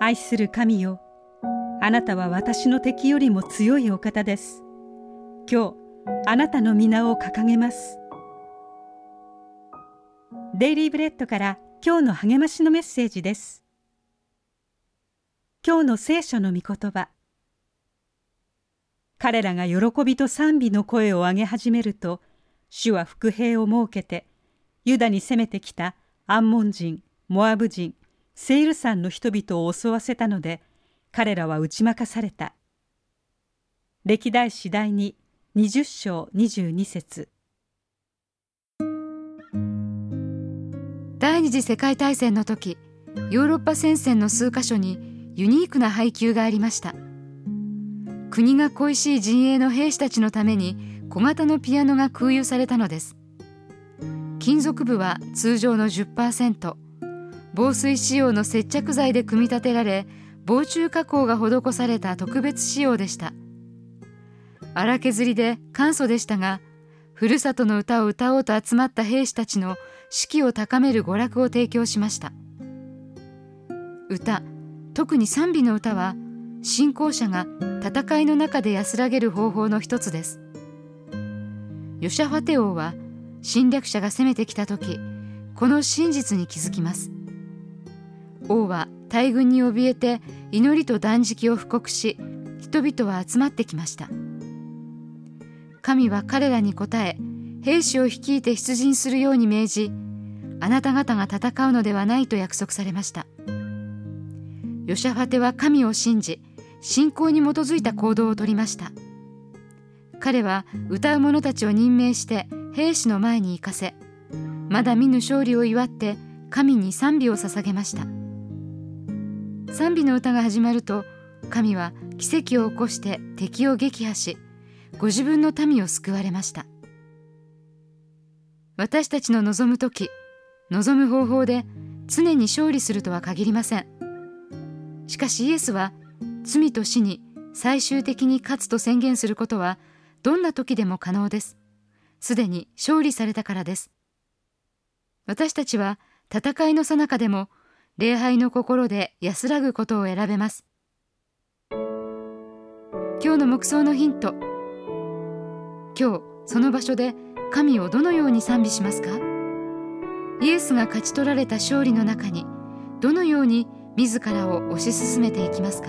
愛する神よあなたは私の敵よりも強いお方です。今日あなたの皆を掲げます。デイリーブレッドから今日の励ましのメッセージです。今日の聖書の御言葉。彼らが喜びと賛美の声を上げ始めると主は伏兵を設けてユダに攻めてきたアンモン人モアブ人セイル山の人々を襲わせたので彼らは打ち負かされた。歴代史第に20章22節。第二次世界大戦の時ヨーロッパ戦線の数カ所にユニークな配給がありました。国が恋しい陣営の兵士たちのために小型のピアノが空輸されたのです。金属部は通常の10%防水仕様の接着剤で組み立てられ防虫加工が施された特別仕様でした。荒削りで簡素でしたがふるさとの歌を歌おうと集まった兵士たちの士気を高める娯楽を提供しました。歌特に賛美の歌は信仰者が戦いの中で安らげる方法の一つです。ヨシャファテ王は侵略者が攻めてきた時この真実に気づきます。王は大軍に怯えて祈りと断食を布告し人々は集まってきました。神は彼らに答え兵士を率いて出陣するように命じあなた方が戦うのではないと約束されました。ヨシャファテは神を信じ信仰に基づいた行動をとりました。彼は歌う者たちを任命して兵士の前に行かせまだ見ぬ勝利を祝って神に賛美を捧げました。賛美の歌が始まると神は奇跡を起こして敵を撃破しご自分の民を救われました。私たちの望む時望む方法で常に勝利するとは限りません。しかしイエスは罪と死に最終的に勝つと宣言することはどんな時でも可能です。すでに勝利されたからです。私たちは戦いの最中でも礼拝の心で安らぐことを選べます。今日の黙想のヒント。今日その場所で神をどのように賛美しますか？イエスが勝ち取られた勝利の中にどのように自らを推し進めていきますか？